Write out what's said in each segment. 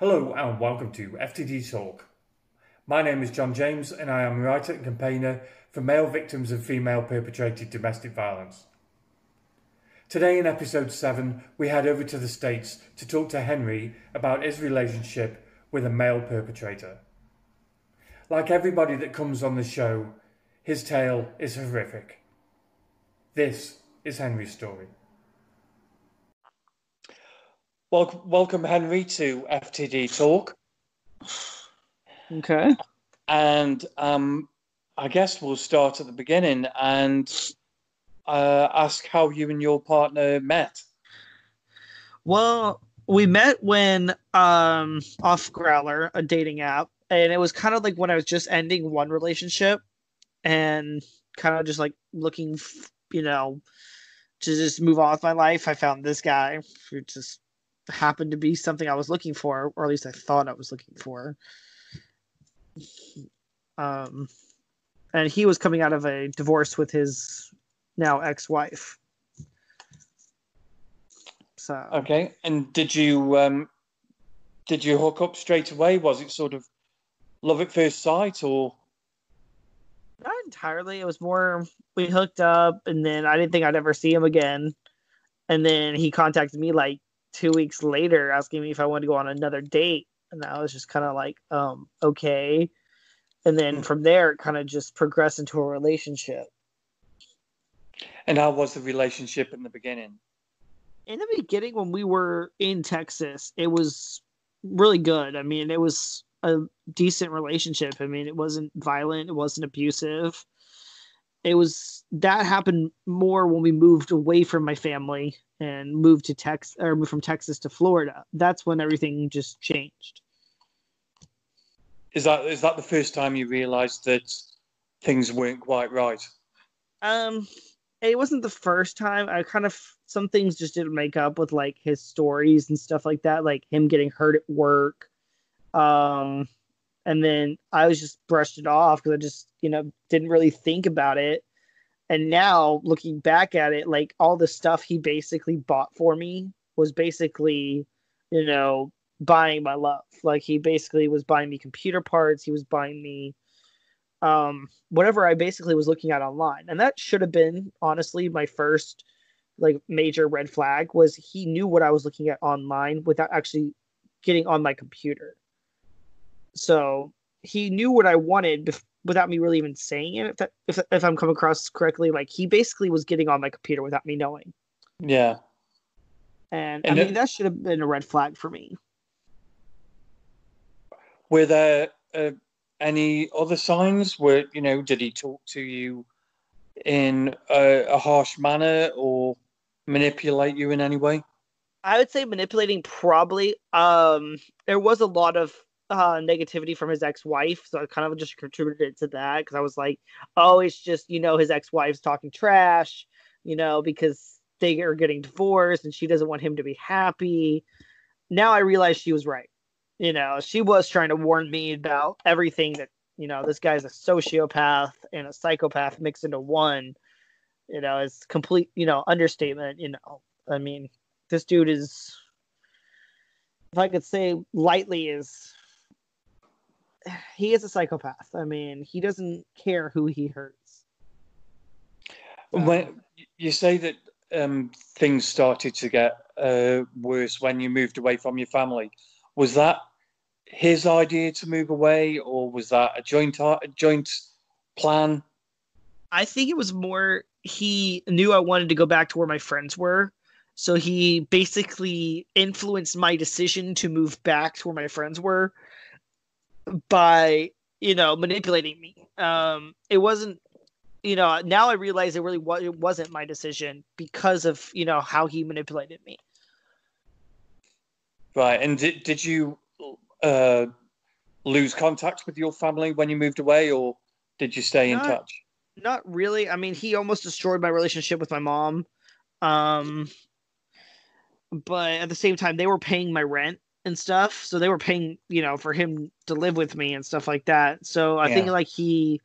Hello and welcome to FTD Talk. My name is John James and I am a writer and campaigner for male victims of female perpetrated domestic violence. Today in episode 7, we head over to the States to talk to Henry about his relationship with a male perpetrator. Like everybody that comes on the show, his tale is horrific. This is Henry's story. Welcome, welcome Henry, to FTD Talk. Okay. And um, I guess we'll start at the beginning and uh, ask how you and your partner met. Well, we met when um, off Growlr, a dating app, and it was kind of like when I was just ending one relationship and kind of just like looking, you know, to just move on with my life. I found this guy who just happened to be something I was looking for, or at least I thought I was looking for. Um, and he was coming out of a divorce with his now ex-wife. So okay, and did you um, did you hook up straight away? Was it sort of love at first sight, or not entirely? It was more we hooked up, and then I didn't think I'd ever see him again. And then he contacted me like two weeks later asking me if I wanted to go on another date. And I was just kind of like, um, okay. And then hmm. from there, it kind of just progressed into a relationship. And how was the relationship in the beginning? In the beginning, when we were in Texas, it was really good. I mean, it was a decent relationship. I mean, it wasn't violent, it wasn't abusive. It was that happened more when we moved away from my family and moved to Texas or moved from Texas to Florida. That's when everything just changed. Is that is that the first time you realized that things weren't quite right? Um it wasn't the first time. I kind of some things just didn't make up with like his stories and stuff like that, like him getting hurt at work. Um and then I was just brushed it off because I just, you know, didn't really think about it and now looking back at it like all the stuff he basically bought for me was basically you know buying my love. Like he basically was buying me computer parts. He was buying me um whatever i basically was looking at online. And that should have been honestly my first like major red flag was he knew what i was looking at online without actually getting on my computer. So he knew what i wanted bef- without me really even saying it. If that, if if I'm coming across correctly, like he basically was getting on my computer without me knowing. Yeah. And, and I mean it, that should have been a red flag for me. Were there uh, any other signs? Were you know? Did he talk to you in a, a harsh manner or manipulate you in any way? I would say manipulating probably. Um, there was a lot of uh, negativity from his ex-wife, so I kind of just contributed to that because I was like, oh, it's just you know his ex-wife's talking trash, you know, because they are getting divorced and she doesn't want him to be happy. Now I realize she was right. You know, she was trying to warn me about everything that you know this guy's a sociopath and a psychopath mixed into one. You know, it's complete you know understatement. You know, I mean, this dude is if I could say lightly, is he is a psychopath. I mean, he doesn't care who he hurts. When you say that um, things started to get uh, worse when you moved away from your family, was that his idea to move away, or was that a joint a joint plan? I think it was more he knew I wanted to go back to where my friends were. So he basically influenced my decision to move back to where my friends were by you know manipulating me. Um, it wasn't you know now I realize it really was it wasn't my decision because of you know how he manipulated me. Right, and did did you uh, lose contact with your family when you moved away, or did you stay not, in touch? Not really. I mean, he almost destroyed my relationship with my mom. Um, but at the same time, they were paying my rent and stuff. So they were paying, you know, for him to live with me and stuff like that. So I yeah. think like he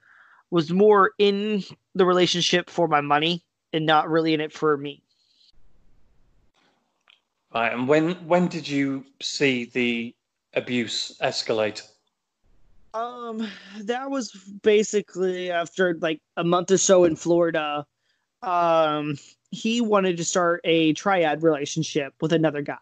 was more in the relationship for my money and not really in it for me. Right. And when when did you see the abuse escalate? Um, that was basically after like a month or so in Florida. Um, he wanted to start a triad relationship with another guy,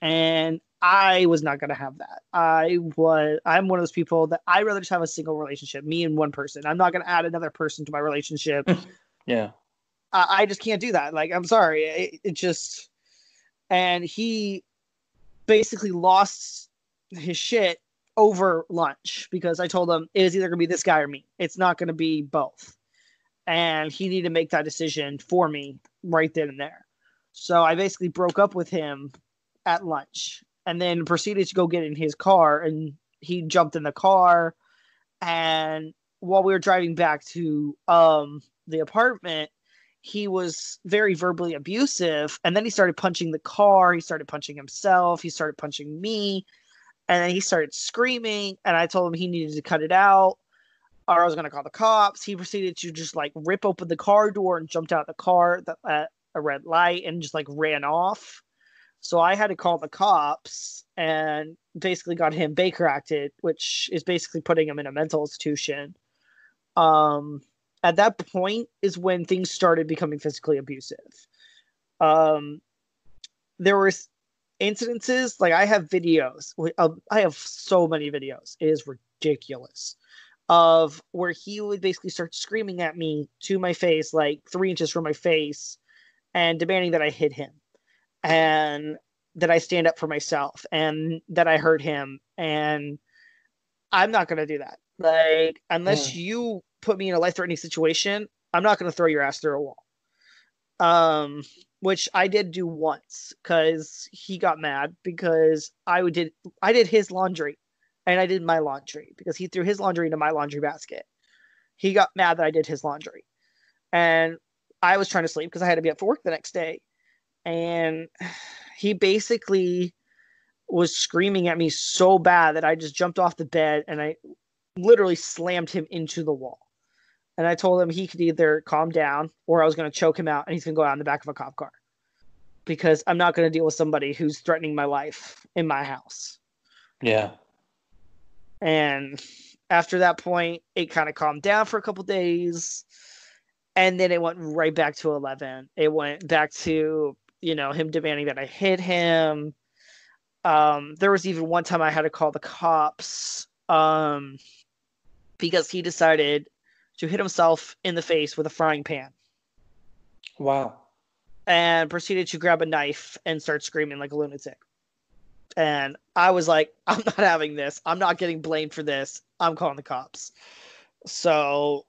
and I was not going to have that. I was I'm one of those people that I rather just have a single relationship, me and one person. I'm not going to add another person to my relationship. yeah. I, I, just can't do that. Like I'm sorry. It, it just and he basically lost his shit over lunch because I told him it was either going to be this guy or me. It's not going to be both. And he needed to make that decision for me right then and there. So I basically broke up with him at lunch and then proceeded to go get in his car and he jumped in the car. And while we were driving back to um the apartment he was very verbally abusive and then he started punching the car he started punching himself he started punching me and then he started screaming and i told him he needed to cut it out or i was going to call the cops. He proceeded to just like rip open the car door and jumped out of the car at a red light and just like ran off so I had to call the cops and basically got him Baker acted, which is basically putting him in a mental institution. Um, at that point is when things started becoming physically abusive. Um, there were incidences like I have videos. I have so many videos. It is ridiculous of where he would basically start screaming at me to my face, like three inches from my face, and demanding that I hit him and that I stand up for myself and that I hurt him. And I'm not going to do that. Like, unless mm. you put me in a life threatening situation, I'm not going to throw your ass through a wall. Um, which I did do once because he got mad because I did I did his laundry and I did my laundry because he threw his laundry into my laundry basket. He got mad that I did his laundry. And I was trying to sleep because I had to be up for work the next day and he basically was screaming at me so bad that I just jumped off the bed and I literally slammed him into the wall. And I told him he could either calm down or I was going to choke him out and he's going to go out in the back of a cop car because I'm not going to deal with somebody who's threatening my life in my house. Yeah. And after that point, it kind of calmed down for a couple days. And then it went right back to 11. It went back to you know, him demanding that I hit him. Um, there was even one time I had to call the cops um, because he decided to hit himself in the face with a frying pan. Wow. And proceeded to grab a knife and start screaming like a lunatic. And I was like, I'm not having this. I'm not getting blamed for this. I'm calling the cops. So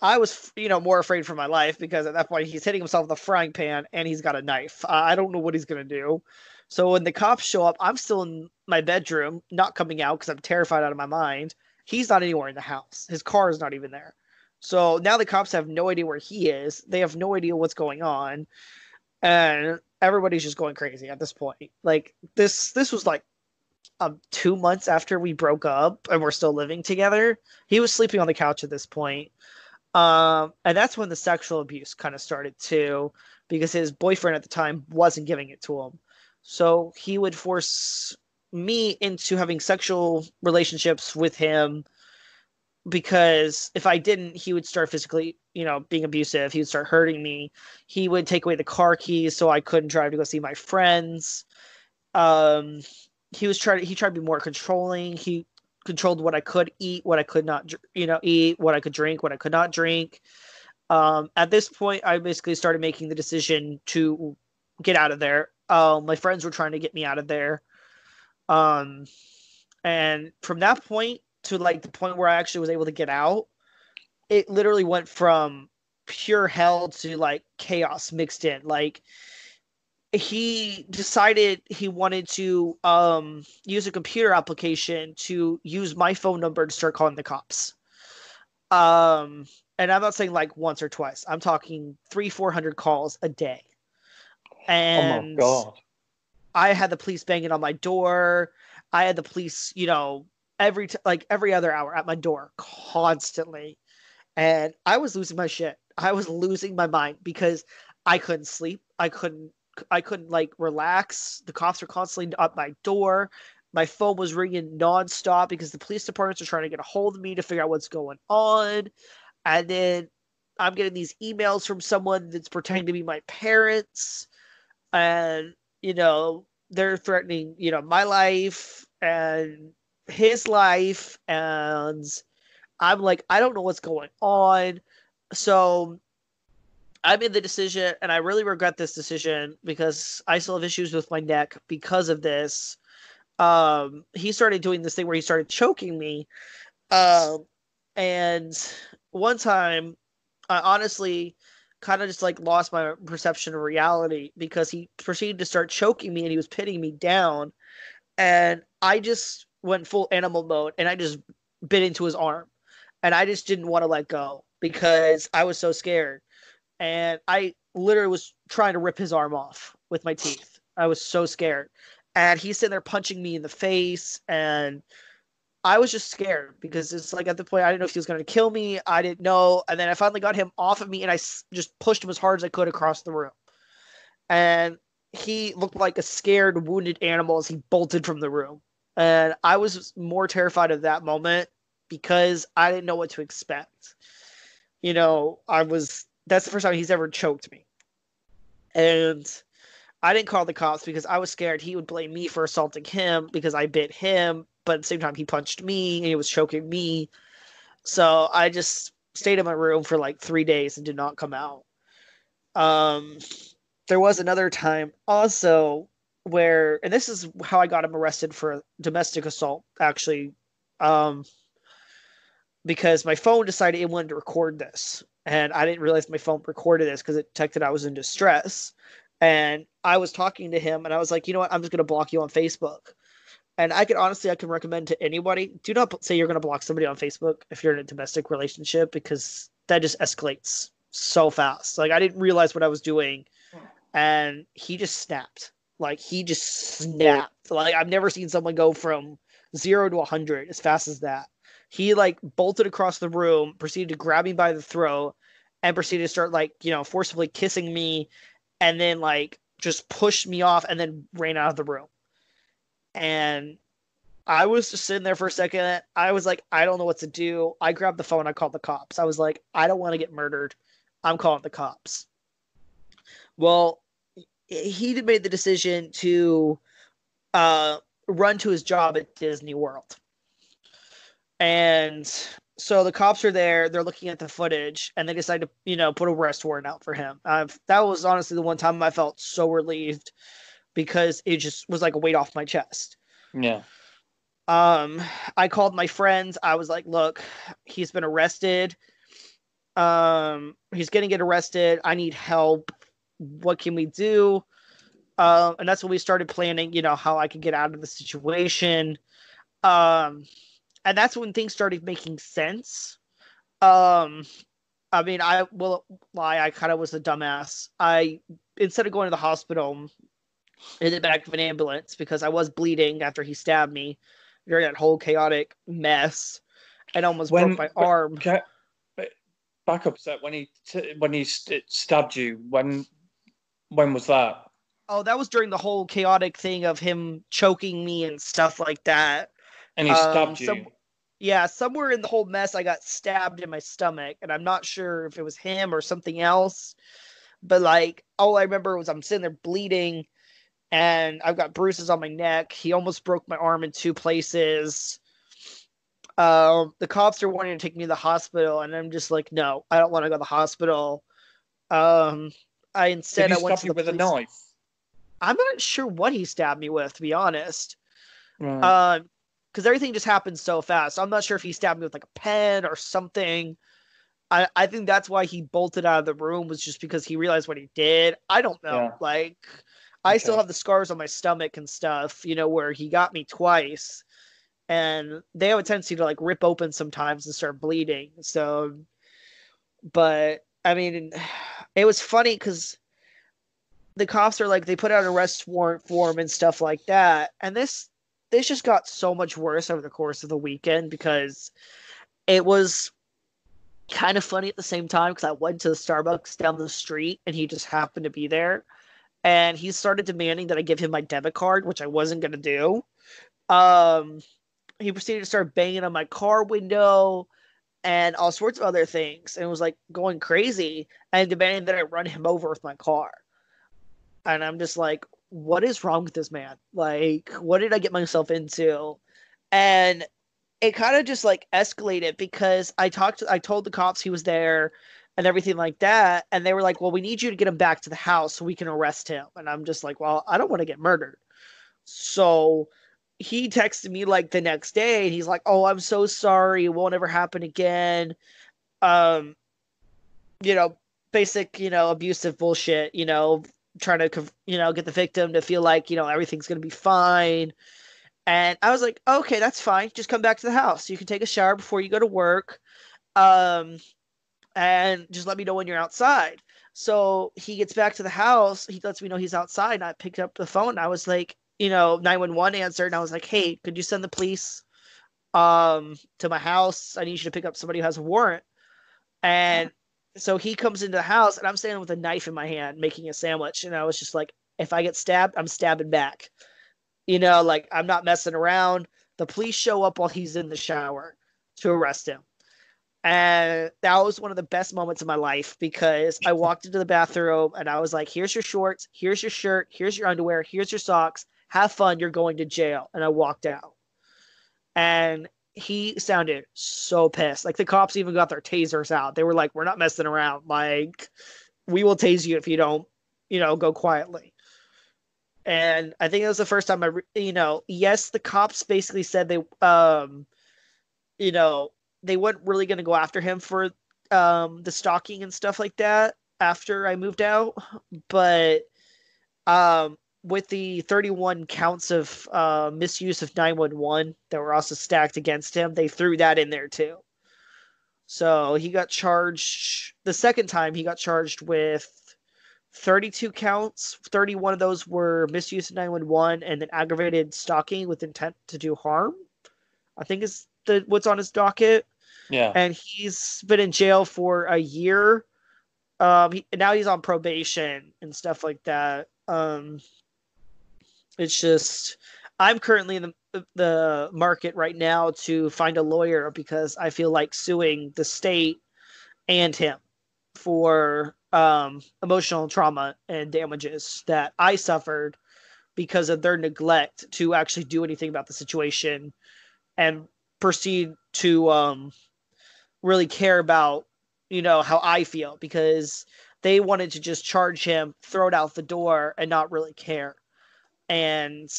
I was, you know, more afraid for my life because at that point he's hitting himself with a frying pan and he's got a knife. I don't know what he's gonna do. So when the cops show up, I'm still in my bedroom, not coming out because I'm terrified out of my mind. He's not anywhere in the house. His car is not even there. So now the cops have no idea where he is. They have no idea what's going on, and everybody's just going crazy at this point. Like this, this was like um, two months after we broke up and we're still living together. He was sleeping on the couch at this point. Um, and that's when the sexual abuse kind of started too, because his boyfriend at the time wasn't giving it to him. So he would force me into having sexual relationships with him because if I didn't, he would start physically, you know, being abusive. He would start hurting me. He would take away the car keys so I couldn't drive to go see my friends. Um, he was trying. He tried to be more controlling. He controlled what I could eat, what I could not, you know, eat, what I could drink, what I could not drink. Um, at this point, I basically started making the decision to get out of there. Um, my friends were trying to get me out of there. Um, and from that point to like the point where I actually was able to get out, it literally went from pure hell to like chaos mixed in. Like, he decided he wanted to um, use a computer application to use my phone number to start calling the cops. Um, and I'm not saying like once or twice. I'm talking three, four hundred calls a day. And oh my god! I had the police banging on my door. I had the police, you know, every t- like every other hour at my door constantly, and I was losing my shit. I was losing my mind because I couldn't sleep. I couldn't I couldn't like relax. The cops were constantly at my door. My phone was ringing nonstop because the police departments are trying to get a hold of me to figure out what's going on. And then I'm getting these emails from someone that's pretending to be my parents. And, you know, they're threatening, you know, my life and his life. And I'm like, I don't know what's going on. So I made the decision, and I really regret this decision because I still have issues with my neck because of this. Um, he started doing this thing where he started choking me. Um, and one time, I honestly kind of just like lost my perception of reality because he proceeded to start choking me and he was pinning me down. And I just went full animal mode and I just bit into his arm. And I just didn't want to let go because I was so scared and I literally was trying to rip his arm off with my teeth. I was so scared. And he's sitting there punching me in the face and I was just scared because it's like at the point I didn't know if he was going to kill me. I didn't know. And then I finally got him off of me and I just pushed him as hard as I could across the room. And he looked like a scared, wounded animal as he bolted from the room. And I was more terrified of that moment because I didn't know what to expect. You know, I was that's the first time he's ever choked me. And I didn't call the cops because I was scared he would blame me for assaulting him because I bit him, but at the same time he punched me and he was choking me. So I just stayed in my room for like three days and did not come out. Um, there was another time also where, and this is how I got him arrested for domestic assault, actually, um, because my phone decided it wanted to record this and I didn't realize my phone recorded this because it detected I was in distress. And I was talking to him, and I was like, you know what? I'm just gonna block you on Facebook. And I can honestly, I can recommend to anybody: do not say you're gonna block somebody on Facebook if you're in a domestic relationship because that just escalates so fast. Like I didn't realize what I was doing, and he just snapped. Like he just snapped. Like I've never seen someone go from zero to a hundred as fast as that. He like bolted across the room, proceeded to grab me by the throat, and proceeded to start like, you know, forcibly kissing me and then like just pushed me off and then ran out of the room. And I was just sitting there for a second. I was like, I don't know what to do. I grabbed the phone. I called the cops. I was like, I don't want to get murdered. I'm calling the cops. Well, he made the decision to uh, run to his job at Disney World. And so the cops are there, they're looking at the footage, and they decide to, you know, put a arrest warrant out for him. Uh, that was honestly the one time I felt so relieved because it just was like a weight off my chest. Yeah. Um, I called my friends. I was like, look, he's been arrested. Um, he's gonna get arrested. I need help. What can we do? Uh, and that's when we started planning, you know, how I could get out of the situation. Um, and that's when things started making sense. Um, I mean, I will lie, I kind of was a dumbass. I instead of going to the hospital in the back of an ambulance because I was bleeding after he stabbed me during that whole chaotic mess, and almost when, broke my arm. Okay. Back up set when he t- when he st- stabbed you. When when was that? Oh, that was during the whole chaotic thing of him choking me and stuff like that. And he um, you. Some, yeah, somewhere in the whole mess, I got stabbed in my stomach, and I'm not sure if it was him or something else. But like, all I remember was I'm sitting there bleeding, and I've got bruises on my neck. He almost broke my arm in two places. Um, the cops are wanting to take me to the hospital, and I'm just like, no, I don't want to go to the hospital. Um, I instead I went to the with police. a knife. I'm not sure what he stabbed me with, to be honest. Right. Um, because everything just happened so fast. I'm not sure if he stabbed me with like a pen or something. I, I think that's why he bolted out of the room was just because he realized what he did. I don't know. Yeah. Like I okay. still have the scars on my stomach and stuff, you know, where he got me twice. And they have a tendency to like rip open sometimes and start bleeding. So but I mean it was funny because the cops are like they put out an arrest warrant form and stuff like that. And this this just got so much worse over the course of the weekend because it was kind of funny at the same time because I went to the Starbucks down the street and he just happened to be there. And he started demanding that I give him my debit card, which I wasn't going to do. Um, he proceeded to start banging on my car window and all sorts of other things and was like going crazy and demanding that I run him over with my car. And I'm just like, what is wrong with this man? Like, what did I get myself into? And it kind of just like escalated because I talked I told the cops he was there and everything like that. And they were like, well, we need you to get him back to the house so we can arrest him. And I'm just like, well, I don't want to get murdered. So he texted me like the next day and he's like, oh, I'm so sorry. It won't ever happen again. Um, you know, basic, you know, abusive bullshit, you know, trying to, you know, get the victim to feel like, you know, everything's going to be fine. And I was like, okay, that's fine. Just come back to the house. You can take a shower before you go to work. Um, and just let me know when you're outside. So he gets back to the house. He lets me know he's outside. And I picked up the phone. I was like, you know, 911 answered. And I was like, hey, could you send the police um, to my house? I need you to pick up somebody who has a warrant. And so he comes into the house and I'm standing with a knife in my hand making a sandwich. And I was just like, if I get stabbed, I'm stabbing back. You know, like I'm not messing around. The police show up while he's in the shower to arrest him. And that was one of the best moments of my life because I walked into the bathroom and I was like, here's your shorts, here's your shirt, here's your underwear, here's your socks. Have fun, you're going to jail. And I walked out. And he sounded so pissed. Like the cops even got their tasers out. They were like, we're not messing around. Like, we will tase you if you don't, you know, go quietly. And I think it was the first time I, you know, yes, the cops basically said they, um, you know, they weren't really going to go after him for um, the stalking and stuff like that after I moved out, but um, with the 31 counts of uh, misuse of 911 that were also stacked against him, they threw that in there too. So he got charged the second time. He got charged with 32 counts. 31 of those were misuse of 911 and then aggravated stalking with intent to do harm. I think is the what's on his docket. Yeah. And he's been in jail for a year. Um, he, now he's on probation and stuff like that. Um, it's just I'm currently in the the market right now to find a lawyer because I feel like suing the state and him for um, emotional trauma and damages that I suffered because of their neglect to actually do anything about the situation and proceed to um, really care about you know how I feel because they wanted to just charge him, throw it out the door, and not really care. And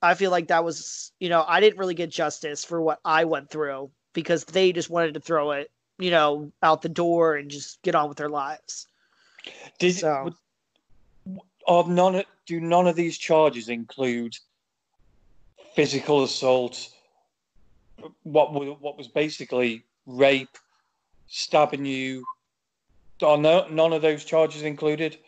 I feel like that was, you know, I didn't really get justice for what I went through because they just wanted to throw it, you know, out the door and just get on with their lives. Did so, are none do none of these charges include physical assault? What what was basically rape, stabbing you? Are no, none of those charges included?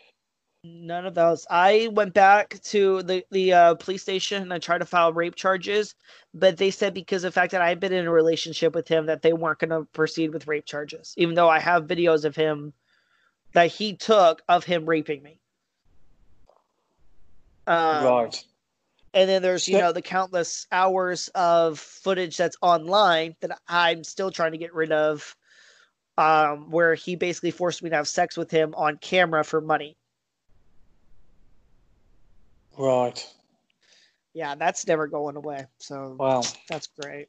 None of those. I went back to the the uh, police station and I tried to file rape charges, but they said because of the fact that I've been in a relationship with him that they weren't going to proceed with rape charges, even though I have videos of him that he took of him raping me. Um, right. And then there's you know the countless hours of footage that's online that I'm still trying to get rid of, um, where he basically forced me to have sex with him on camera for money. Right. Yeah, that's never going away. So wow, that's great.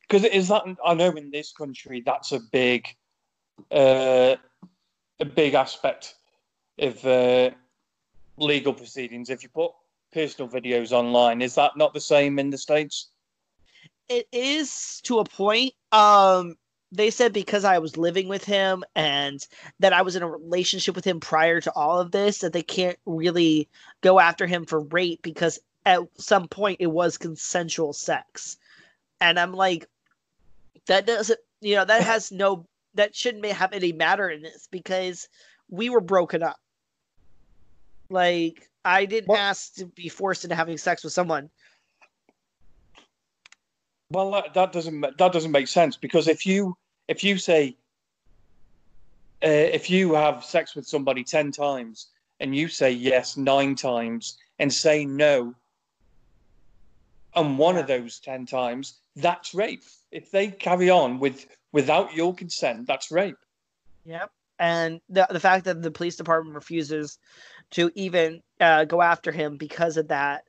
Because is that I know in this country that's a big, uh, a big aspect of uh, legal proceedings. If you put personal videos online, is that not the same in the states? It is to a point. Um, they said because I was living with him and that I was in a relationship with him prior to all of this, that they can't really go after him for rape because at some point it was consensual sex. And I'm like, that doesn't, you know, that has no, that shouldn't have any matter in this because we were broken up. Like, I didn't well, ask to be forced into having sex with someone. Well, that, that doesn't that doesn't make sense because if you if you say uh, if you have sex with somebody 10 times and you say yes nine times and say no and one of those 10 times, that's rape. If they carry on with without your consent, that's rape. Yep. And the, the fact that the police department refuses to even uh, go after him because of that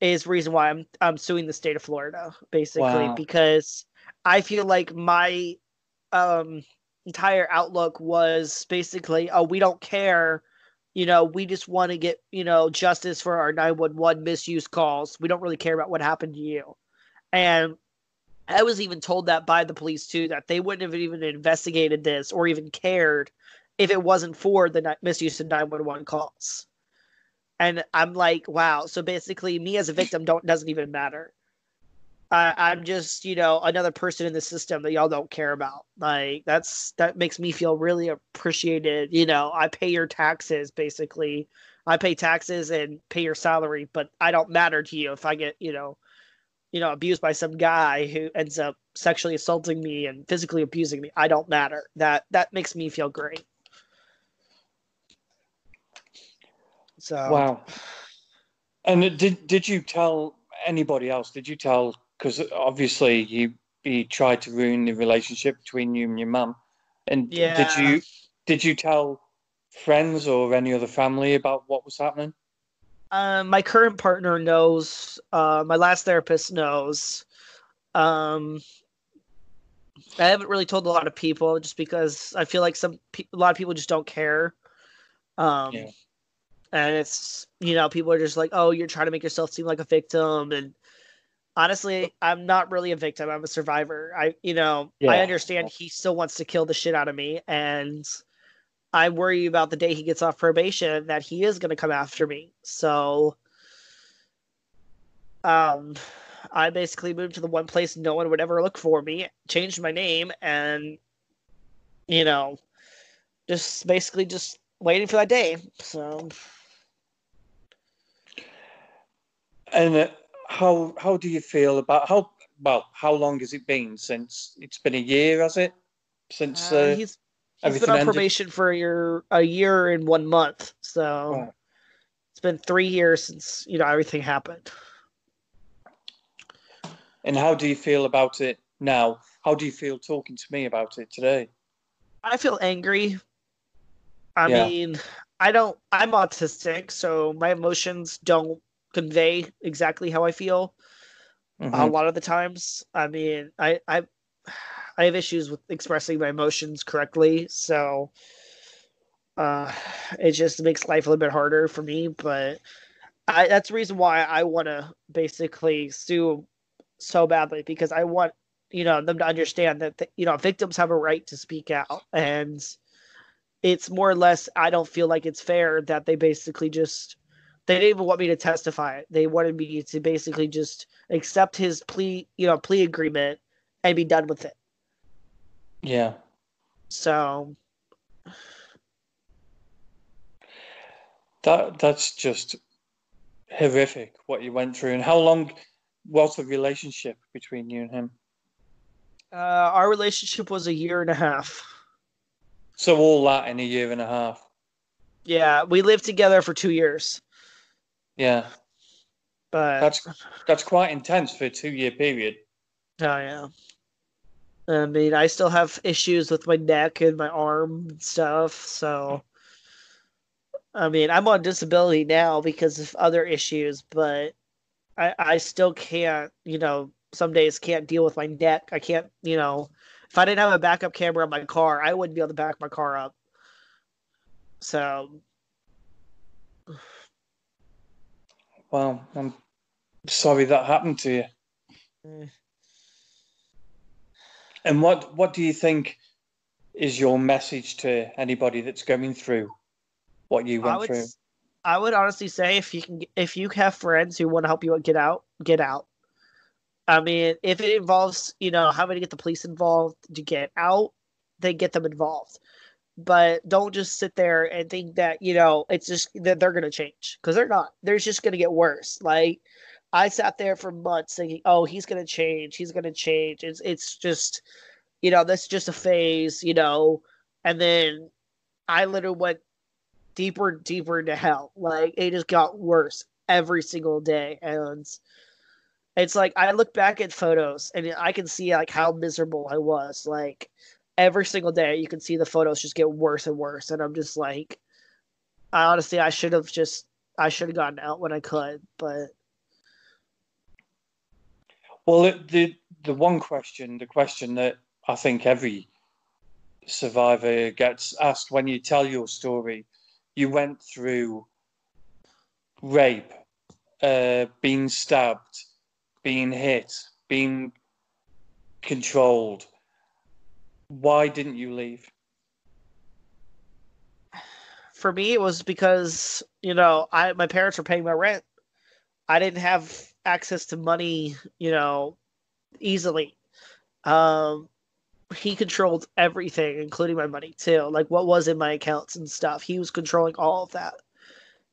is reason why I'm I'm suing the state of Florida basically wow. because I feel like my um entire outlook was basically oh we don't care you know we just want to get you know justice for our 911 misuse calls we don't really care about what happened to you and I was even told that by the police too that they wouldn't have even investigated this or even cared if it wasn't for the misuse of 911 calls and I'm like, wow. So basically, me as a victim don't doesn't even matter. I, I'm just, you know, another person in the system that y'all don't care about. Like that's that makes me feel really appreciated. You know, I pay your taxes basically. I pay taxes and pay your salary, but I don't matter to you if I get, you know, you know, abused by some guy who ends up sexually assaulting me and physically abusing me. I don't matter. That that makes me feel great. So wow. And did did you tell anybody else? Did you tell? Because obviously you you tried to ruin the relationship between you and your mum. And yeah. did you did you tell friends or any other family about what was happening? Uh, my current partner knows. Uh, my last therapist knows. Um, I haven't really told a lot of people just because I feel like some a lot of people just don't care. Um, yeah and it's you know people are just like oh you're trying to make yourself seem like a victim and honestly i'm not really a victim. I'm a survivor. I you know yeah. i understand he still wants to kill the shit out of me and i worry about the day he gets off probation that he is going to come after me. So um i basically moved to the one place no one would ever look for me changed my name and you know just basically just waiting for that day. So And uh, how how do you feel about how well how long has it been since it's been a year? Has it since uh, uh, he's he's been on ended? probation for a year a year and one month, so oh. it's been three years since you know everything happened. And how do you feel about it now? How do you feel talking to me about it today? I feel angry. I yeah. mean, I don't. I'm autistic, so my emotions don't convey exactly how I feel mm-hmm. a lot of the times. I mean, I I I have issues with expressing my emotions correctly, so uh, it just makes life a little bit harder for me. But I, that's the reason why I want to basically sue so badly because I want you know them to understand that the, you know victims have a right to speak out and it's more or less i don't feel like it's fair that they basically just they didn't even want me to testify. They wanted me to basically just accept his plea, you know, plea agreement and be done with it. Yeah. So that that's just horrific what you went through. And how long was the relationship between you and him? Uh, our relationship was a year and a half. So all that in a year and a half. Yeah, we lived together for two years. Yeah. But that's that's quite intense for a two year period. Oh yeah. I mean, I still have issues with my neck and my arm and stuff, so I mean, I'm on disability now because of other issues, but I I still can't, you know, some days can't deal with my neck. I can't, you know, if I didn't have a backup camera on my car, I wouldn't be able to back my car up. So Well, I'm sorry that happened to you. Mm. And what what do you think is your message to anybody that's going through what you went I would, through? I would honestly say if you can if you have friends who want to help you get out, get out. I mean, if it involves, you know, having to get the police involved to get out, then get them involved but don't just sit there and think that you know it's just that they're going to change because they're not. They're just going to get worse. Like i sat there for months thinking oh he's going to change. He's going to change. It's it's just you know that's just a phase you know? And then i literally went deeper and deeper into hell. Like it just got worse every single day. And It's like I look back at photos and I can see like how miserable I was. Like every single day, you can see the photos just get worse and worse, and I'm just like, I honestly, I should have just, I should have gotten out when I could, but. Well, the the one question, the question that I think every survivor gets asked when you tell your story, you went through rape, uh, being stabbed, being hit, being controlled. Why didn't you leave? For me, it was because you know I my parents were paying my rent. I didn't have access to money, you know, easily. Um, he controlled everything, including my money too. Like what was in my accounts and stuff. He was controlling all of that.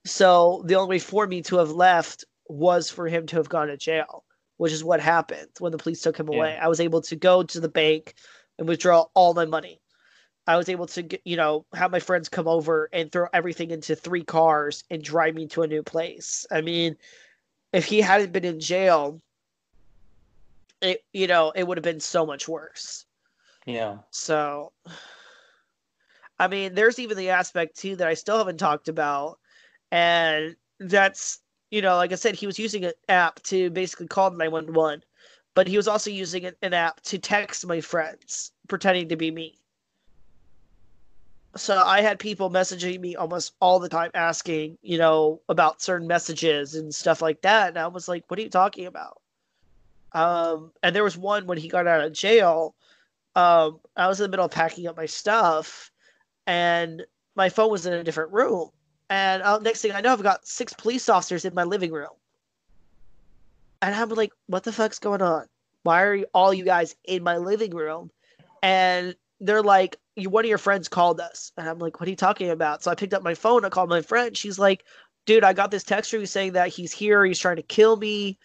So the only way for me to have left was for him to have gone to jail, which is what happened when the police took him yeah. away. I was able to go to the bank and withdraw all my money. I was able to, get, you know, have my friends come over and throw everything into three cars and drive me to a new place. I mean, if he hadn't been in jail, it, you know, it would have been so much worse. Yeah. So, I mean, there's even the aspect too that I still haven't talked about, and that's you know, like I said, he was using an app to basically call 911, but he was also using an app to text my friends, pretending to be me. So I had people messaging me almost all the time asking, you know, about certain messages and stuff like that. And I was like, what are you talking about? Um, and there was one when he got out of jail um, I was in the middle of packing up my stuff, and my phone was in a different room. And uh, next thing I know, I've got six police officers in my living room. And I'm like, what the fuck's going on? Why are you, all you guys in my living room? And they're like, you, one of your friends called us. And I'm like, what are you talking about? So I picked up my phone. I called my friend. She's like, dude, I got this text from you saying that he's here. He's trying to kill me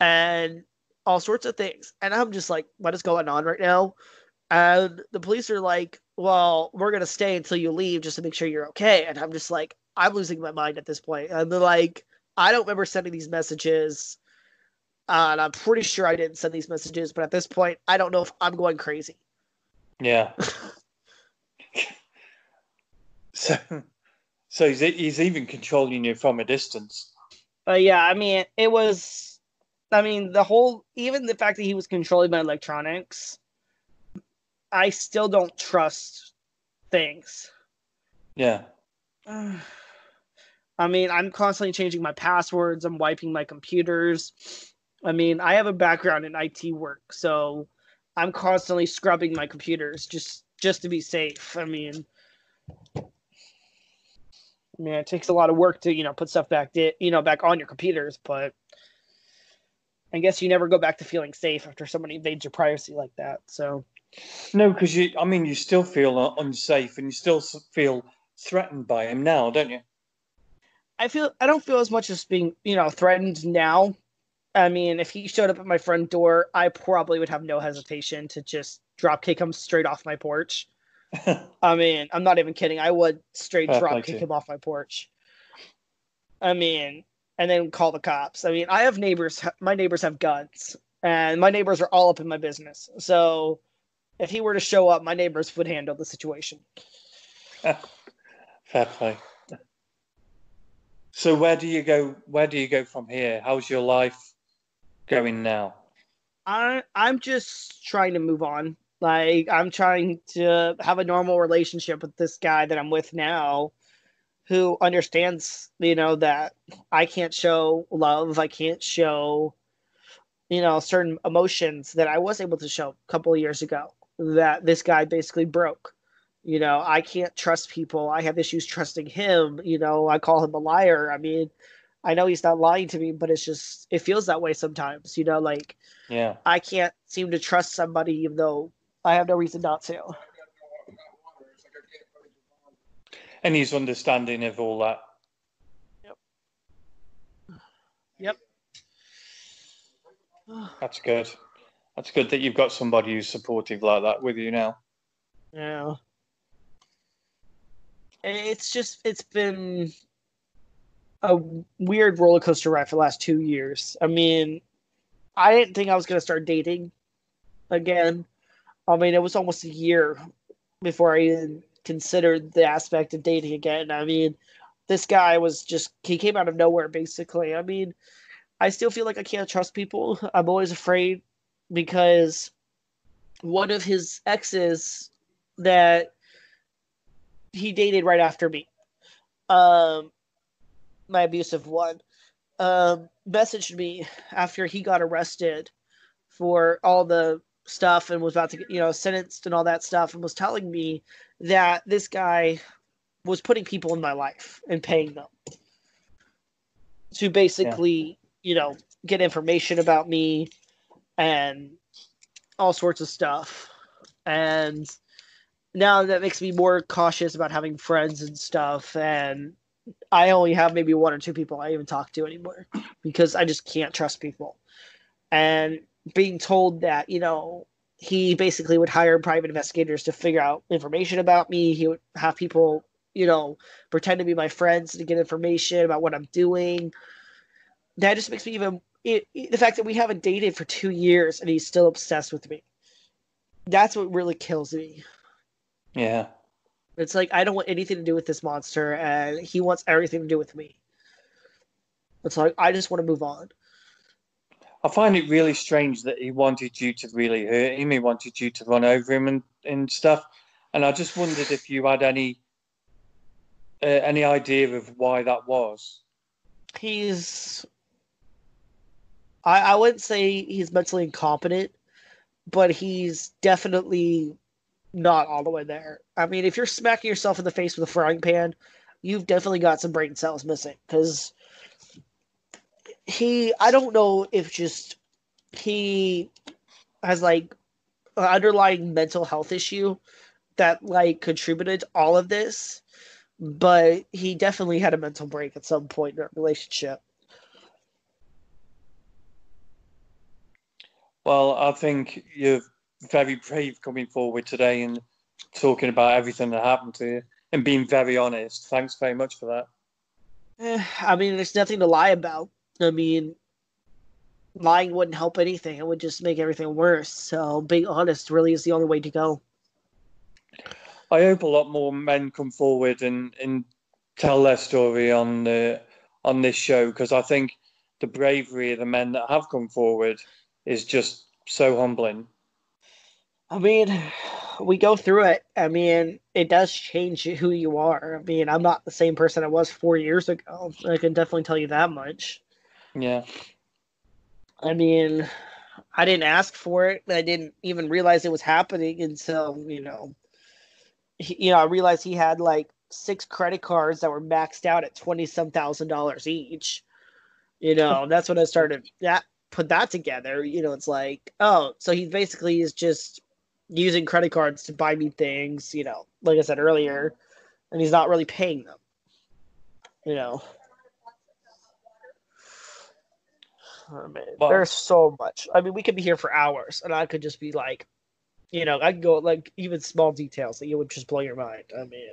and all sorts of things. And I'm just like, what is going on right now? And the police are like, well, we're going to stay until you leave just to make sure you're okay. And I'm just like, I'm losing my mind at this point. And they're like, I don't remember sending these messages. Uh, and I'm pretty sure I didn't send these messages. But at this point, I don't know if I'm going crazy. Yeah. so, so he's, he's even controlling you from a distance. But yeah, I mean, it was. I mean, the whole, even the fact that he was controlling my electronics I still don't trust things. Yeah. I mean, I'm constantly changing my passwords. I'm wiping my computers. I mean, I have a background in IT work, so I'm constantly scrubbing my computers just just to be safe. I mean, I mean, it takes a lot of work to you know put stuff back di- you know back on your computers, but I guess you never go back to feeling safe after somebody invades your privacy like that. So no, because you, I mean, you still feel unsafe and you still feel threatened by him now, don't you? I feel I don't feel as much as being, you know, threatened now. I mean, if he showed up at my front door, I probably would have no hesitation to just drop kick him straight off my porch. I mean, I'm not even kidding. I would straight Fair drop kick him off my porch. I mean, and then call the cops. I mean, I have neighbors. My neighbors have guns, and my neighbors are all up in my business. So if he were to show up, my neighbors would handle the situation. Fair play. So where do you go? Where do you go from here? How's your life going now? I I'm just trying to move on. Like I'm trying to have a normal relationship with this guy that I'm with now, who understands, you know, that I can't show love. I can't show, you know, certain emotions that I was able to show a couple of years ago that this guy basically broke. You know, I can't trust people. I have issues trusting him. You know, I call him a liar. I mean, I know he's not lying to me, but it's just it feels that way sometimes. You know, like yeah, I can't seem to trust somebody even though I have no reason not to. And he's understanding of all that. Yep. Yep. That's good. That's good that you've got somebody who's supportive like that with you now. Yeah. It's just it's been a weird roller coaster ride for the last two years. I mean, I didn't think I was gonna start dating again. I mean, it was almost a year before I even considered the aspect of dating again. I mean, this guy was just he came out of nowhere basically. I mean, I still feel like I can't trust people. I'm always afraid because one of his exes that he dated right after me, um, my abusive one, um, messaged me after he got arrested for all the stuff and was about to get, you know, sentenced and all that stuff and was telling me that this guy was putting people in my life and paying them to basically, yeah. you know, get information about me and all sorts of stuff. And now that makes me more cautious about having friends and stuff. And I only have maybe one or two people I even talk to anymore because I just can't trust people. And being told that, you know, he basically would hire private investigators to figure out information about me. He would have people, you know, pretend to be my friends to get information about what I'm doing. That just makes me even it, the fact that we haven't dated for two years and he's still obsessed with me. That's what really kills me. Yeah. It's like I don't want anything to do with this monster, and he wants everything to do with me. It's like I just want to move on. I find it really strange that he wanted you to really hurt him. He wanted you to run over him and, and stuff. And I just wondered if you had any uh, any idea of why that was. He's. I, I wouldn't say he's mentally incompetent, but he's definitely not all the way there. I mean, if you're smacking yourself in the face with a frying pan, you've definitely got some brain cells missing because he I don't know if just he has like an underlying mental health issue that like contributed to all of this, but he definitely had a mental break at some point in our relationship. Well, I think you're very brave coming forward today and talking about everything that happened to you and being very honest. Thanks very much for that. Eh, I mean, there's nothing to lie about. I mean, lying wouldn't help anything. It would just make everything worse. So being honest really is the only way to go. I hope a lot more men come forward and, and tell their story on the on this show because I think the bravery of the men that have come forward is just so humbling. I mean, we go through it. I mean, it does change who you are. I mean, I'm not the same person I was four years ago. I can definitely tell you that much. Yeah. I mean, I didn't ask for it. I didn't even realize it was happening until, you know, he, you know, I realized he had like six credit cards that were maxed out at 20 some thousand dollars each. You know, that's when I started that put that together. You know, it's like, oh, so he basically is just using credit cards to buy me things, you know, like I said earlier, and he's not really paying them. You know. Oh, man. There's so much. I mean, we could be here for hours, and I could just be like, you know, I could go like even small details that you would just blow your mind. I mean,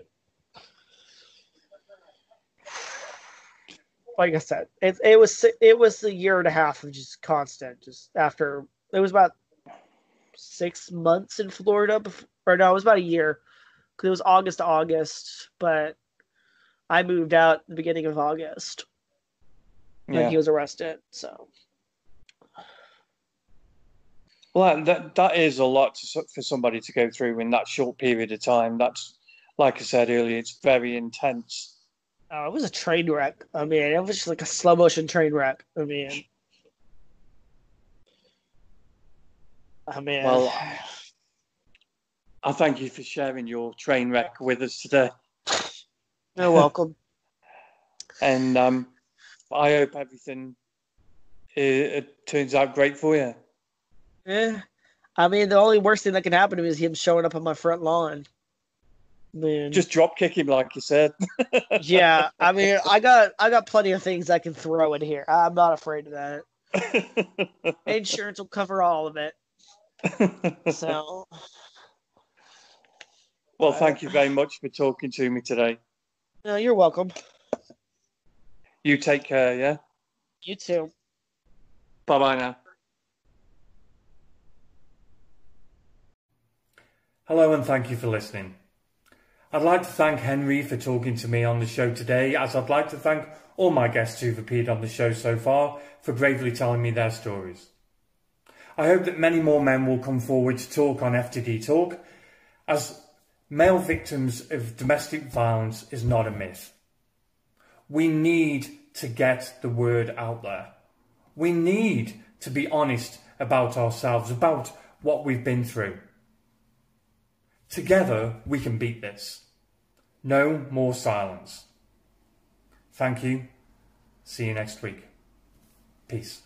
like I said, it it was it was a year and a half of just constant. Just after it was about six months in Florida, before, or no, it was about a year because it was August to August, but I moved out the beginning of August when yeah. he was arrested. So well, that that is a lot to, for somebody to go through in that short period of time. That's like I said earlier, it's very intense. Oh, it was a train wreck. I mean, it was just like a slow motion train wreck. I mean, I mean, well, I thank you for sharing your train wreck with us today. You're welcome. and um, I hope everything it, uh, it turns out great for you. Yeah. I mean, the only worst thing that can happen to me is him showing up on my front lawn. Man. Just drop kick him, like you said. yeah, I mean, I got I got plenty of things I can throw in here. I'm not afraid of that. Insurance will cover all of it so. Well, uh, thank you very much for talking to me today. No, you're welcome. You take care, yeah? You too. Bye bye now. Hello, and thank you for listening. I'd like to thank Henry for talking to me on the show today, as I'd like to thank all my guests who've appeared on the show so far for bravely telling me their stories. I hope that many more men will come forward to talk on FTD Talk, as male victims of domestic violence is not a myth. We need to get the word out there. We need to be honest about ourselves, about what we've been through. Together, we can beat this. No more silence. Thank you. See you next week. Peace.